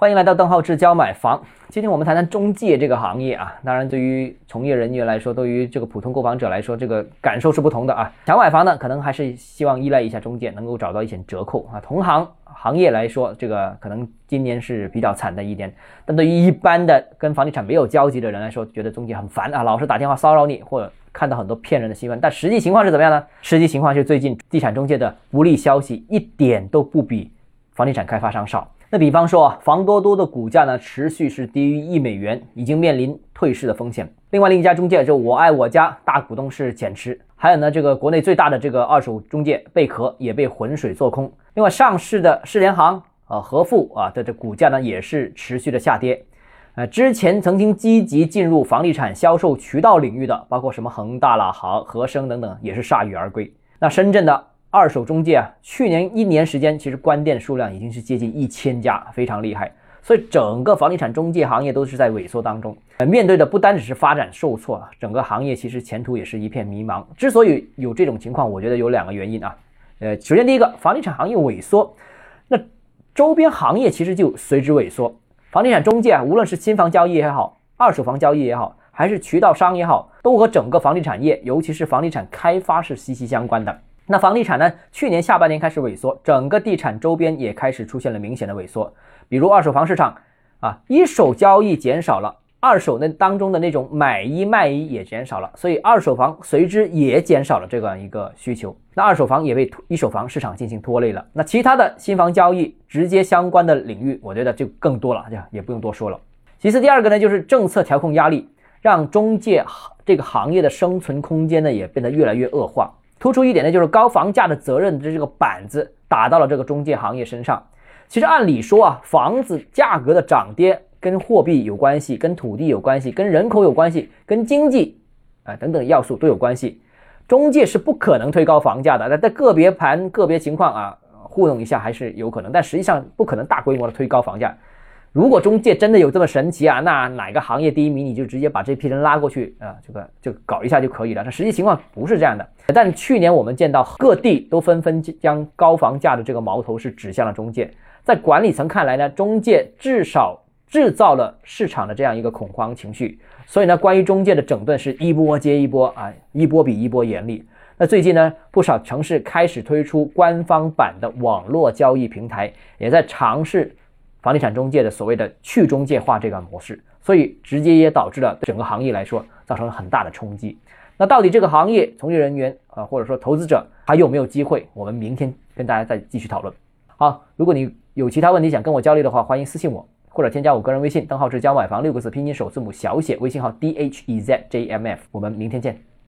欢迎来到邓浩志教买房。今天我们谈谈中介这个行业啊，当然对于从业人员来说，对于这个普通购房者来说，这个感受是不同的啊。想买房呢，可能还是希望依赖一下中介，能够找到一些折扣啊。同行行业来说，这个可能今年是比较惨的一年。但对于一般的跟房地产没有交集的人来说，觉得中介很烦啊，老是打电话骚扰你，或者看到很多骗人的新闻。但实际情况是怎么样呢？实际情况是最近地产中介的不利消息一点都不比房地产开发商少。那比方说啊，房多多的股价呢，持续是低于一美元，已经面临退市的风险。另外另一家中介就我爱我家，大股东是减持。还有呢，这个国内最大的这个二手中介贝壳也被浑水做空。另外上市的世联行啊、和富啊的这股价呢，也是持续的下跌。呃，之前曾经积极进入房地产销售渠道领域的，包括什么恒大啦、和和生等等，也是铩羽而归。那深圳的。二手中介啊，去年一年时间，其实关店数量已经是接近一千家，非常厉害。所以整个房地产中介行业都是在萎缩当中。面对的不单只是发展受挫，整个行业其实前途也是一片迷茫。之所以有这种情况，我觉得有两个原因啊。呃，首先第一个，房地产行业萎缩，那周边行业其实就随之萎缩。房地产中介啊，无论是新房交易也好，二手房交易也好，还是渠道商也好，都和整个房地产业，尤其是房地产开发是息息相关的。那房地产呢？去年下半年开始萎缩，整个地产周边也开始出现了明显的萎缩。比如二手房市场啊，一手交易减少了，二手那当中的那种买一卖一也减少了，所以二手房随之也减少了这样一个需求。那二手房也被一手房市场进行拖累了。那其他的新房交易直接相关的领域，我觉得就更多了，这样也不用多说了。其次，第二个呢，就是政策调控压力，让中介这个行业的生存空间呢也变得越来越恶化。突出一点呢，就是高房价的责任的这个板子打到了这个中介行业身上。其实按理说啊，房子价格的涨跌跟货币有关系，跟土地有关系，跟人口有关系，跟经济啊等等要素都有关系。中介是不可能推高房价的，那在个别盘、个别情况啊糊弄一下还是有可能，但实际上不可能大规模的推高房价。如果中介真的有这么神奇啊，那哪个行业第一名你就直接把这批人拉过去啊，这个就搞一下就可以了。但实际情况不是这样的。但去年我们见到各地都纷纷将高房价的这个矛头是指向了中介，在管理层看来呢，中介至少制造了市场的这样一个恐慌情绪。所以呢，关于中介的整顿是一波接一波啊，一波比一波严厉。那最近呢，不少城市开始推出官方版的网络交易平台，也在尝试。房地产中介的所谓的去中介化这个模式，所以直接也导致了整个行业来说造成了很大的冲击。那到底这个行业从业人员啊，或者说投资者还有没有机会？我们明天跟大家再继续讨论。好，如果你有其他问题想跟我交流的话，欢迎私信我或者添加我个人微信，邓浩志教买房六个字拼音首字母小写，微信号 d h e z j m f。我们明天见。